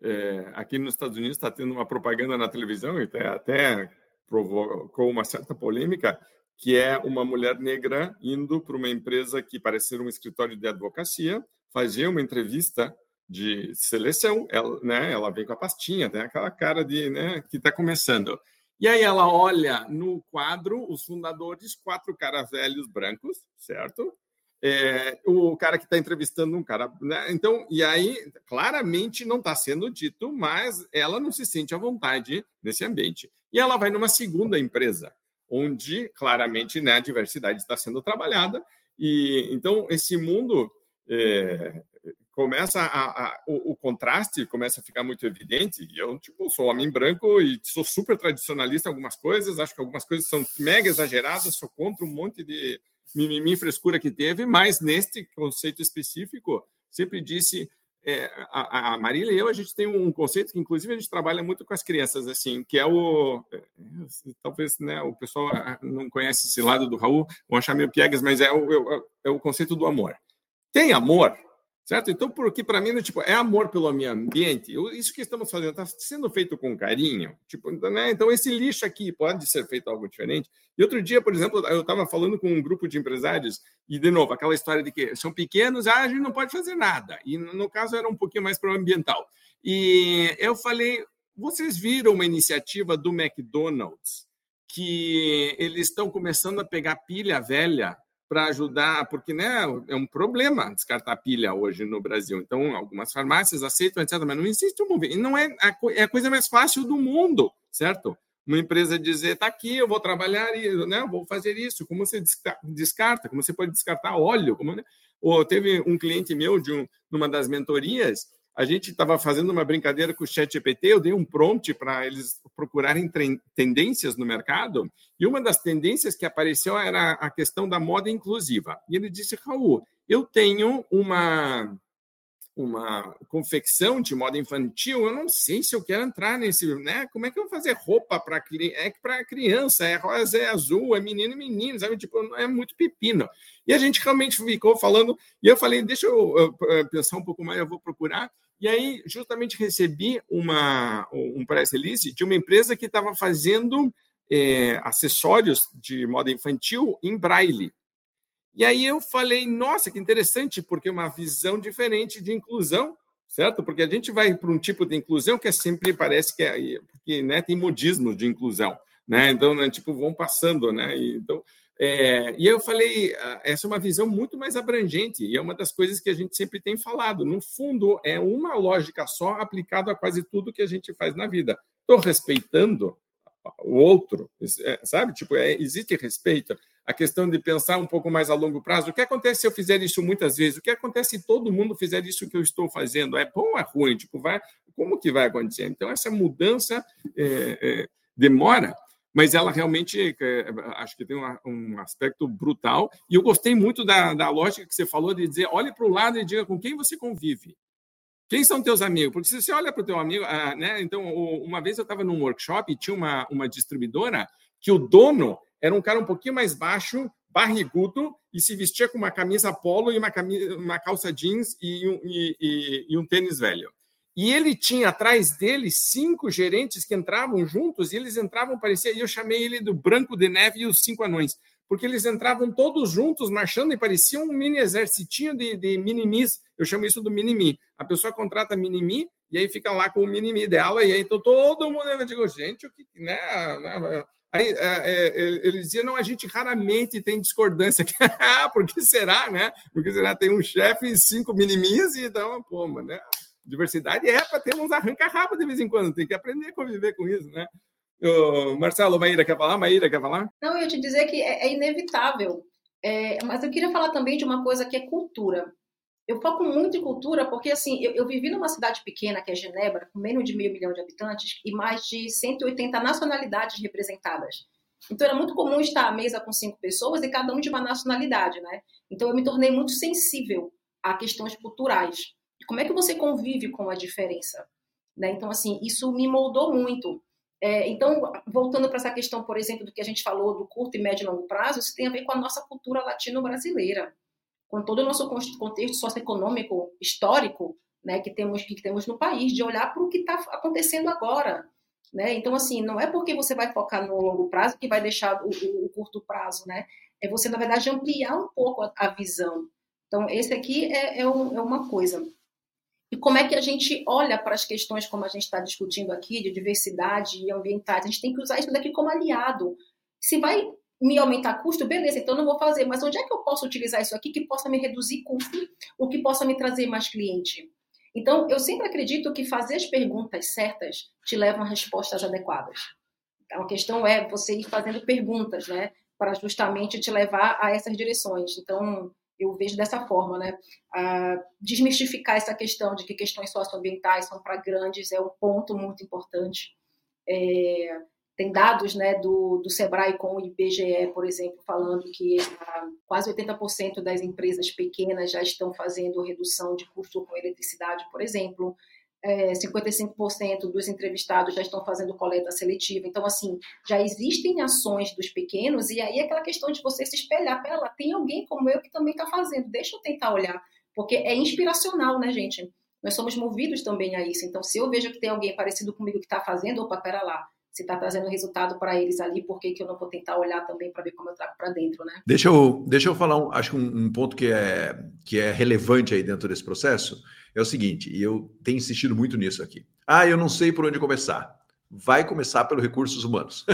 é, aqui nos Estados Unidos está tendo uma propaganda na televisão, até, até provocou uma certa polêmica, que é uma mulher negra indo para uma empresa que parece ser um escritório de advocacia, fazer uma entrevista de seleção, ela, né, ela vem com a pastinha, tem aquela cara de né, que está começando. E aí ela olha no quadro os fundadores, quatro caras velhos brancos, certo? É, o cara que está entrevistando um cara. Né? Então, e aí, claramente não está sendo dito, mas ela não se sente à vontade nesse ambiente. E ela vai numa segunda empresa, onde claramente né, a diversidade está sendo trabalhada. E então esse mundo é, começa a, a o, o, contraste começa a ficar muito evidente. Eu tipo sou homem branco e sou super tradicionalista em algumas coisas. Acho que algumas coisas são mega exageradas. Sou contra um monte de mimimi frescura que teve, mas neste conceito específico, sempre disse é, a, a Marília e eu, a gente tem um conceito que, inclusive, a gente trabalha muito com as crianças, assim, que é o. É, talvez né, o pessoal ah, não conhece esse lado do Raul, vão achar meio piegas, mas é o, é, é o conceito do amor. Tem amor, certo? Então, porque para mim, tipo, é amor pelo meio ambiente. Isso que estamos fazendo está sendo feito com carinho. Tipo, né? Então, esse lixo aqui pode ser feito algo diferente. E outro dia, por exemplo, eu estava falando com um grupo de empresários e, de novo, aquela história de que são pequenos, ah, a gente não pode fazer nada. E, no caso, era um pouquinho mais para o ambiental. E eu falei, vocês viram uma iniciativa do McDonald's que eles estão começando a pegar pilha velha para ajudar, porque né, é um problema descartar pilha hoje no Brasil. Então, algumas farmácias aceitam, etc., mas não existe um movimento. Não é a, é a coisa mais fácil do mundo, certo? Uma empresa dizer, está aqui, eu vou trabalhar, e, né, vou fazer isso. Como você descarta? Como você pode descartar óleo? Como, né? Ou teve um cliente meu de um, numa das mentorias, a gente estava fazendo uma brincadeira com o Chat GPT, eu dei um prompt para eles procurarem tendências no mercado, e uma das tendências que apareceu era a questão da moda inclusiva. E ele disse, Raul, eu tenho uma uma confecção de moda infantil, eu não sei se eu quero entrar nesse, né? Como é que eu vou fazer roupa para é para criança, é rosa, é azul, é menino e menino, sabe? Tipo, é muito pepino. E a gente realmente ficou falando, e eu falei, deixa eu pensar um pouco mais, eu vou procurar. E aí, justamente recebi uma, um press release de uma empresa que estava fazendo é, acessórios de moda infantil em braille. E aí eu falei, nossa, que interessante, porque é uma visão diferente de inclusão, certo? Porque a gente vai para um tipo de inclusão que é sempre parece que é, porque, né, tem modismo de inclusão, né? Então, né, tipo, vão passando, né? E, então, é, e eu falei, ah, essa é uma visão muito mais abrangente e é uma das coisas que a gente sempre tem falado. No fundo, é uma lógica só aplicada a quase tudo que a gente faz na vida. Estou respeitando o outro, é, sabe? Tipo, é, existe respeito a questão de pensar um pouco mais a longo prazo. O que acontece se eu fizer isso muitas vezes? O que acontece se todo mundo fizer isso que eu estou fazendo? É bom ou é ruim? Tipo, vai, como que vai acontecer? Então, essa mudança é, é, demora, mas ela realmente, é, acho que tem um, aspecto brutal. E eu gostei muito da, da lógica que você falou de dizer, olhe para o lado e diga com quem você convive. Quem são teus amigos? Porque se você olha para o teu amigo, ah, né? Então, uma vez eu estava num workshop e tinha uma, uma distribuidora que o dono era um cara um pouquinho mais baixo, barrigudo, e se vestia com uma camisa polo e uma, camisa, uma calça jeans e e, e, e um tênis velho. E ele tinha atrás dele cinco gerentes que entravam juntos, e eles entravam, parecia, e eu chamei ele do Branco de Neve e os Cinco Anões, porque eles entravam todos juntos, marchando, e parecia um mini exercitinho de, de minimis. Eu chamo isso do minimi. A pessoa contrata minimi, e aí fica lá com o minimi dela, e aí então todo mundo. Eu digo, gente, o que. Né, Aí, é, é, ele dizia, não, a gente raramente tem discordância. ah, por que será, né? Porque será tem um chefe e cinco minimis, e então, pô, mano, né? Diversidade é para ter uns arranca-rabo de vez em quando, tem que aprender a conviver com isso, né? Marcelo, Maíra quer falar? Maíra quer falar? Não, eu ia te dizer que é, é inevitável. É, mas eu queria falar também de uma coisa que é cultura eu foco muito em cultura porque, assim, eu, eu, vivi numa cidade pequena, que é Genebra, com menos de meio milhão de habitantes e mais de 180 nacionalidades representadas. Então, era muito comum estar à mesa com cinco pessoas e cada um de uma nacionalidade, né? Então, eu me tornei muito sensível a questões culturais. Como é que você convive com a diferença? Né? Então, assim, isso me moldou muito. É, então, voltando para essa questão, por exemplo, do que a gente falou do curto e médio e longo prazo, isso tem a ver com a nossa cultura latino-brasileira com todo o nosso contexto socioeconômico histórico né, que, temos, que temos no país, de olhar para o que está acontecendo agora. Né? Então, assim, não é porque você vai focar no longo prazo que vai deixar o, o, o curto prazo, né? É você, na verdade, ampliar um pouco a, a visão. Então, esse aqui é, é, um, é, uma coisa. E como é que a gente olha para as questões, como a gente está discutindo aqui, de diversidade e ambientais? A gente tem que usar isso daqui como aliado. Se vai me aumentar custo, beleza, então não vou fazer. Mas onde é que eu posso utilizar isso aqui que possa me reduzir custo, o que possa me trazer mais cliente? Então, eu sempre acredito que fazer as perguntas certas te levam a respostas adequadas. Então, a questão é você ir fazendo perguntas, né, para justamente te levar a essas direções. Então, eu vejo dessa forma, né, desmistificar essa questão de que questões socioambientais são para grandes é um ponto muito importante. É, tem dados né, do, do Sebrae com o IBGE, por exemplo, falando que quase 80% das empresas pequenas já estão fazendo redução de custo com eletricidade, por exemplo. É, 55% dos entrevistados já estão fazendo coleta seletiva. Então, assim, já existem ações dos pequenos, e aí é aquela questão de você se espelhar. Pera lá, tem alguém como eu que também está fazendo, deixa eu tentar olhar. Porque é inspiracional, né, gente? Nós somos movidos também a isso. Então, se eu vejo que tem alguém parecido comigo que está fazendo, opa, pera lá, se está trazendo resultado para eles ali, por que, que eu não vou tentar olhar também para ver como eu trago para dentro, né? Deixa eu, deixa eu falar, um, acho um, um, ponto que é, que é relevante aí dentro desse processo, é o seguinte, e eu tenho insistido muito nisso aqui. Ah, eu não sei por onde começar. Vai começar pelos recursos humanos.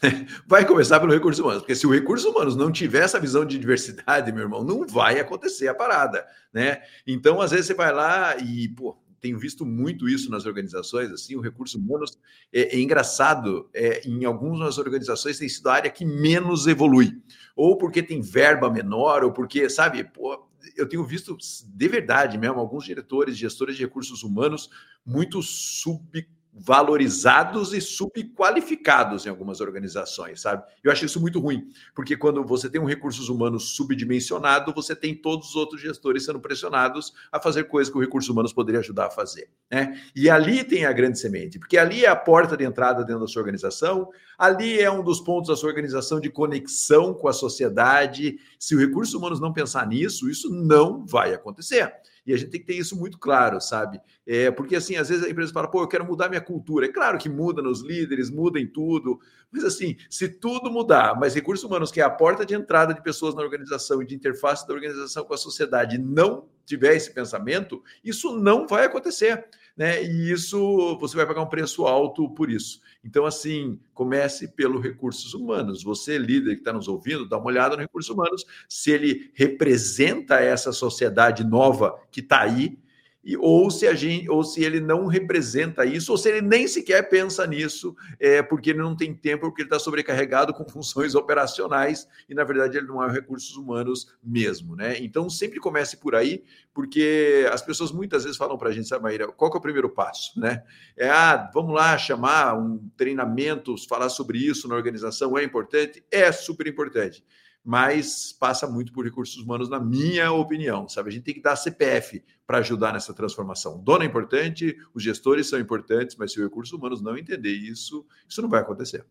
vai começar pelos recursos humanos, porque se o recursos humanos não tiver essa visão de diversidade, meu irmão, não vai acontecer a parada, né? Então, às vezes você vai lá e, pô, tenho visto muito isso nas organizações, assim, o recurso humanos é, é engraçado, é, em algumas organizações tem sido a área que menos evolui, ou porque tem verba menor, ou porque, sabe, pô, eu tenho visto de verdade mesmo alguns diretores, gestores de recursos humanos muito sub valorizados e subqualificados em algumas organizações, sabe? Eu acho isso muito ruim, porque quando você tem um recursos humanos subdimensionado, você tem todos os outros gestores sendo pressionados a fazer coisas que o recursos humanos poderia ajudar a fazer, né? E ali tem a grande semente, porque ali é a porta de entrada dentro da sua organização, ali é um dos pontos da sua organização de conexão com a sociedade. Se o recursos humanos não pensar nisso, isso não vai acontecer. E a gente tem que ter isso muito claro, sabe? É, porque assim, às vezes a empresa fala, pô, eu quero mudar minha cultura. É claro que muda nos líderes, muda em tudo, mas assim, se tudo mudar, mas recursos humanos, que é a porta de entrada de pessoas na organização e de interface da organização com a sociedade, não tiver esse pensamento, isso não vai acontecer. Né? E isso você vai pagar um preço alto por isso. Então, assim, comece pelo recursos humanos. Você, líder que está nos ouvindo, dá uma olhada no recursos humanos, se ele representa essa sociedade nova que está aí, e, ou se a gente, ou se ele não representa isso, ou se ele nem sequer pensa nisso, é, porque ele não tem tempo, porque ele está sobrecarregado com funções operacionais e na verdade ele não é recursos humanos mesmo, né? Então sempre comece por aí, porque as pessoas muitas vezes falam para a gente, sabe, Maíra, qual é o primeiro passo, né? É ah, vamos lá chamar um treinamento, falar sobre isso na organização é importante, é super importante mas passa muito por recursos humanos, na minha opinião, sabe? A gente tem que dar CPF para ajudar nessa transformação. Dona é importante, os gestores são importantes, mas se o recursos humanos não entender isso, isso não vai acontecer.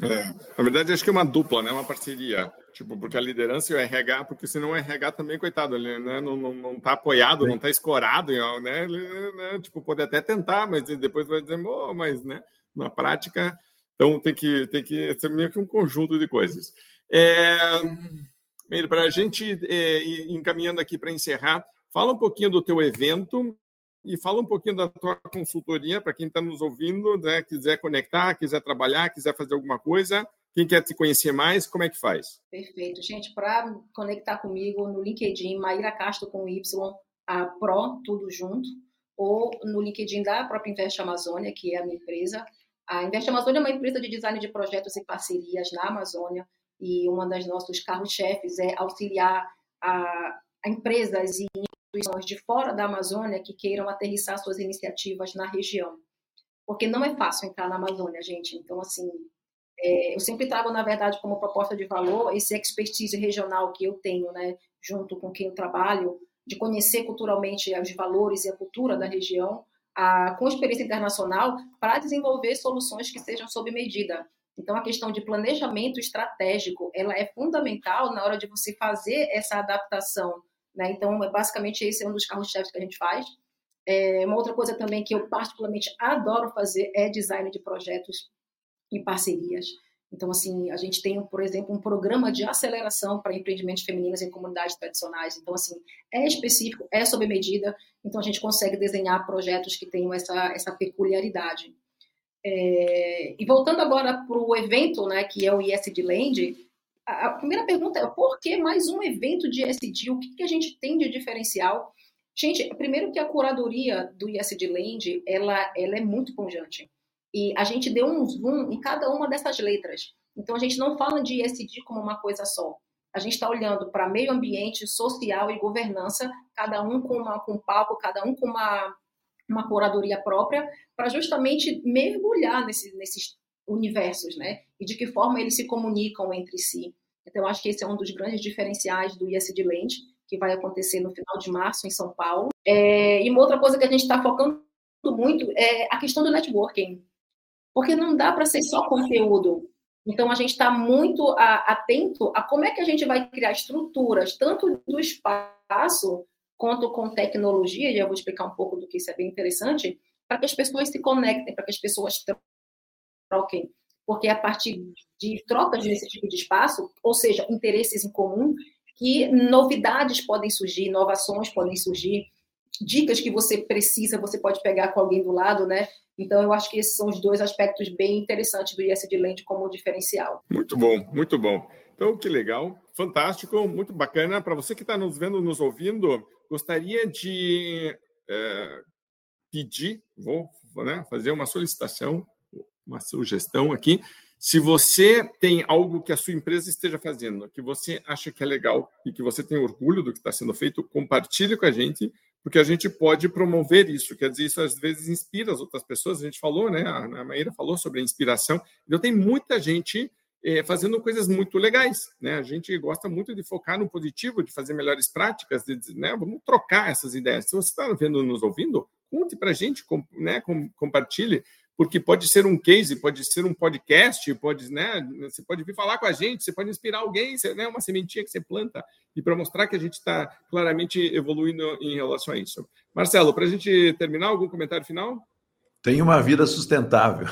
É, na verdade, acho que é uma dupla, né? Uma parceria. Tipo, porque a liderança e o RH, porque senão o RH também, coitado, ele né? não, não, não tá apoiado, não tá escorado, né? Ele, né? Tipo, pode até tentar, mas depois vai dizer, oh, mas, né? Na prática, então tem que, tem que ser meio que um conjunto de coisas. É, para a gente é, encaminhando aqui para encerrar, fala um pouquinho do teu evento e fala um pouquinho da tua consultoria para quem está nos ouvindo, né, quiser conectar, quiser trabalhar, quiser fazer alguma coisa. Quem quer te conhecer mais, como é que faz? Perfeito. Gente, para conectar comigo no LinkedIn, Maíra Castro com Y, a Pro, tudo junto, ou no LinkedIn da própria Invest Amazônia, que é a minha empresa. A Invest Amazônia é uma empresa de design de projetos e parcerias na Amazônia e uma das nossos carros-chefes é auxiliar a, a empresas e instituições de fora da Amazônia que queiram aterrissar suas iniciativas na região. Porque não é fácil entrar na Amazônia, gente. Então, assim, é, eu sempre trago, na verdade, como proposta de valor esse expertise regional que eu tenho, né, junto com quem eu trabalho, de conhecer culturalmente os valores e a cultura da região, a, com experiência internacional, para desenvolver soluções que sejam sob medida. Então, a questão de planejamento estratégico, ela é fundamental na hora de você fazer essa adaptação. Né? Então, basicamente, esse é um dos carros-chefes que a gente faz. É, uma outra coisa também que eu particularmente adoro fazer é design de projetos e parcerias. Então, assim, a gente tem, por exemplo, um programa de aceleração para empreendimentos femininos em comunidades tradicionais. Então, assim, é específico, é sob medida. Então, a gente consegue desenhar projetos que tenham essa, essa peculiaridade. É, e voltando agora para o evento, né, que é o ISD Land, a, primeira pergunta é por que mais um evento de ISD? O que, que a gente tem de diferencial? Gente, primeiro que a curadoria do ISD Land, ela, ela é muito pungente. E a gente deu um zoom em cada uma dessas letras. Então, a gente não fala de ISD como uma coisa só. A gente está olhando para meio ambiente, social e governança, cada um com, uma, com um palco, cada um com uma uma curadoria própria para justamente mergulhar nesse, nesses universos, né? E de que forma eles se comunicam entre si. Então, acho que esse é um dos grandes diferenciais do ISD Land, que vai acontecer no final de março em São Paulo. É, e uma outra coisa que a gente está focando muito é a questão do networking. Porque não dá para ser só conteúdo. Então, a gente está muito a, atento a como é que a gente vai criar estruturas, tanto do espaço quanto com tecnologia, e eu vou explicar um pouco do que isso é bem interessante, para que as pessoas se conectem, para que as pessoas troquem, porque é a partir de trocas nesse tipo de espaço, ou seja, interesses em comum, que novidades podem surgir, inovações podem surgir, dicas que você precisa, você pode pegar com alguém do lado, né? Então, eu acho que esses são os dois aspectos bem interessantes do ISD Land como diferencial. Muito bom, muito bom. Então, que legal, fantástico, muito bacana. Para você que está nos vendo, nos ouvindo, gostaria de é, pedir, vou né, fazer uma solicitação, uma sugestão aqui. Se você tem algo que a sua empresa esteja fazendo, que você acha que é legal e que você tem orgulho do que está sendo feito, compartilhe com a gente, porque a gente pode promover isso. Quer dizer, isso às vezes inspira as outras pessoas. A gente falou, né? A Maíra falou sobre a inspiração. Então, tem muita gente fazendo coisas muito legais, né? A gente gosta muito de focar no positivo, de fazer melhores práticas, de, né? Vamos trocar essas ideias. Se você está vendo, nos ouvindo, conte para a gente, com, né? Com, compartilhe porque pode ser um case, pode ser um podcast, pode, né, você pode vir falar com a gente, você pode inspirar alguém, você, né, uma sementinha que você planta, e para mostrar que a gente está claramente evoluindo em relação a isso. Marcelo, para a gente terminar, algum comentário final? Tem uma vida sustentável.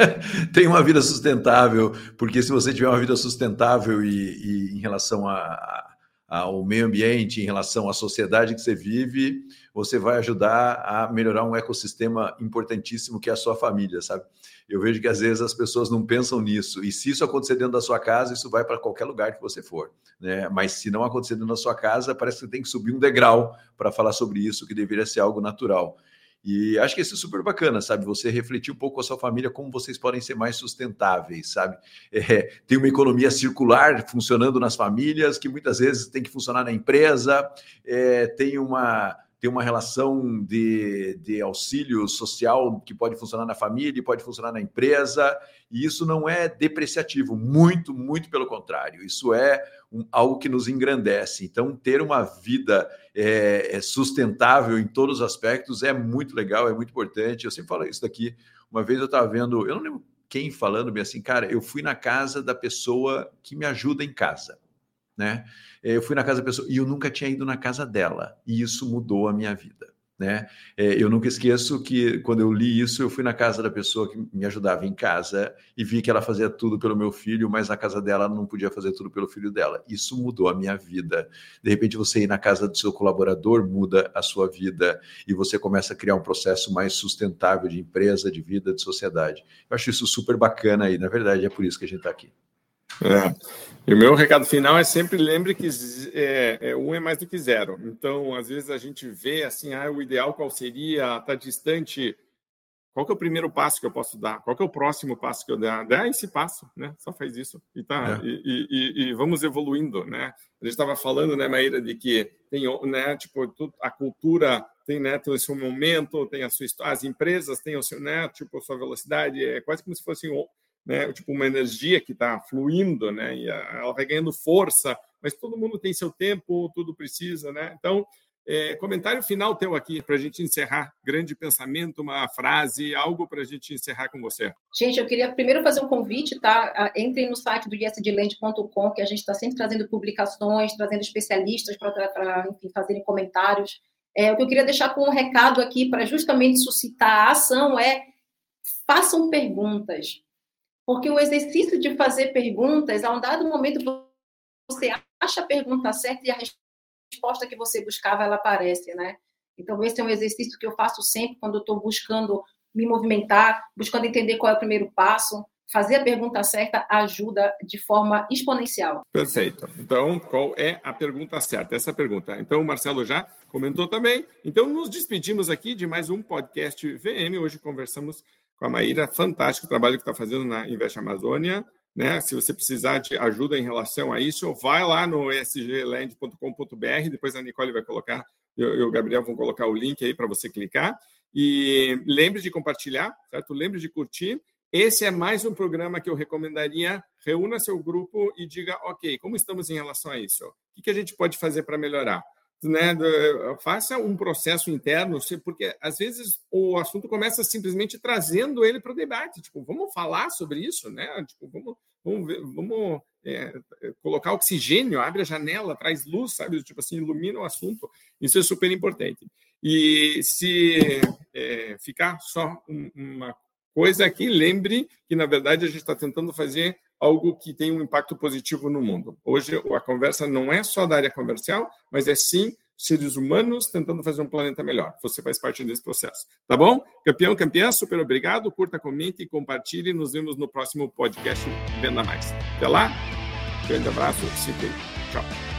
Tem uma vida sustentável, porque se você tiver uma vida sustentável e, e em relação a, ao meio ambiente, em relação à sociedade que você vive, você vai ajudar a melhorar um ecossistema importantíssimo que é a sua família, sabe? Eu vejo que às vezes as pessoas não pensam nisso. E se isso acontecer dentro da sua casa, isso vai para qualquer lugar que você for. Né? Mas se não acontecer dentro da sua casa, parece que tem que subir um degrau para falar sobre isso, que deveria ser algo natural. E acho que isso é super bacana, sabe? Você refletir um pouco com a sua família como vocês podem ser mais sustentáveis, sabe? É, tem uma economia circular funcionando nas famílias, que muitas vezes tem que funcionar na empresa, é, tem uma tem uma relação de, de auxílio social que pode funcionar na família, pode funcionar na empresa, e isso não é depreciativo, muito, muito pelo contrário, isso é um, algo que nos engrandece. Então, ter uma vida é, é sustentável em todos os aspectos é muito legal, é muito importante. Eu sempre falo isso daqui. Uma vez eu estava vendo, eu não lembro quem falando bem assim, cara, eu fui na casa da pessoa que me ajuda em casa né? Eu fui na casa da pessoa e eu nunca tinha ido na casa dela, e isso mudou a minha vida. Né? É, eu nunca esqueço que quando eu li isso, eu fui na casa da pessoa que me ajudava em casa e vi que ela fazia tudo pelo meu filho, mas na casa dela não podia fazer tudo pelo filho dela. Isso mudou a minha vida. De repente, você ir na casa do seu colaborador muda a sua vida e você começa a criar um processo mais sustentável de empresa, de vida, de sociedade. Eu acho isso super bacana e, na verdade, é por isso que a gente está aqui. É. E o meu recado final é sempre lembre que é, é, um é mais do que zero. Então, às vezes a gente vê assim, ah, o ideal qual seria, está distante. Qual que é o primeiro passo que eu posso dar? Qual que é o próximo passo que eu dar? Dá esse passo, né? Só faz isso e tá. É. E, e, e, vamos evoluindo, né? A gente estava falando, né, Maíra, de que tem, né, tipo, a cultura tem, né, tem o seu momento, tem a sua história, as empresas têm o seu, né, tipo, a sua velocidade, é quase como se fosse né, tipo uma energia que está fluindo, né, e ela vai ganhando força, mas todo mundo tem seu tempo, tudo precisa, né? Então, é, comentário final teu aqui para a gente encerrar. Grande pensamento, uma frase, algo para a gente encerrar com você. Gente, eu queria primeiro fazer um convite, tá? Entrem no site do isdland.com, que a gente está sempre trazendo publicações, trazendo especialistas para, fazerem comentários. É, o que eu queria deixar com um recado aqui para justamente suscitar a ação é façam perguntas. Porque o exercício de fazer perguntas, a um dado momento você acha a pergunta certa e a resposta que você buscava ela aparece, né? Então esse é um exercício que eu faço sempre quando estou buscando me movimentar, buscando entender qual é o primeiro passo. Fazer a pergunta certa ajuda de forma exponencial. Perfeito. Então, qual é a pergunta certa? Essa pergunta. Então, o Marcelo já comentou também. Então, nos despedimos aqui de mais um podcast VM. Hoje conversamos com a Maíra, fantástico o trabalho que está fazendo na Invest Amazônia. Né? Se você precisar de ajuda em relação a isso, vai lá no sgland.com.br, depois a Nicole vai colocar, eu e o Gabriel vão colocar o link aí para você clicar. E lembre de compartilhar, certo? Lembre de curtir. Esse é mais um programa que eu recomendaria. Reúna seu grupo e diga, ok, como estamos em relação a isso? O que a gente pode fazer para melhorar? Né, faça um processo interno, porque às vezes o assunto começa simplesmente trazendo ele para o debate. Tipo, vamos falar sobre isso, né? Tipo, vamos, vamos, vamos é, colocar oxigênio, abre a janela, traz luz, sabe? Tipo assim, ilumina o assunto. Isso é super importante. E se é, ficar só uma coisa aqui, lembre que, na verdade, a gente está tentando fazer algo que tem um impacto positivo no mundo. Hoje, a conversa não é só da área comercial, mas é sim seres humanos tentando fazer um planeta melhor. Você faz parte desse processo. Tá bom? Campeão, campeã, super obrigado. Curta, comente e compartilhe. Nos vemos no próximo podcast Venda Mais. Até lá. Grande abraço. Se cuide. Tchau.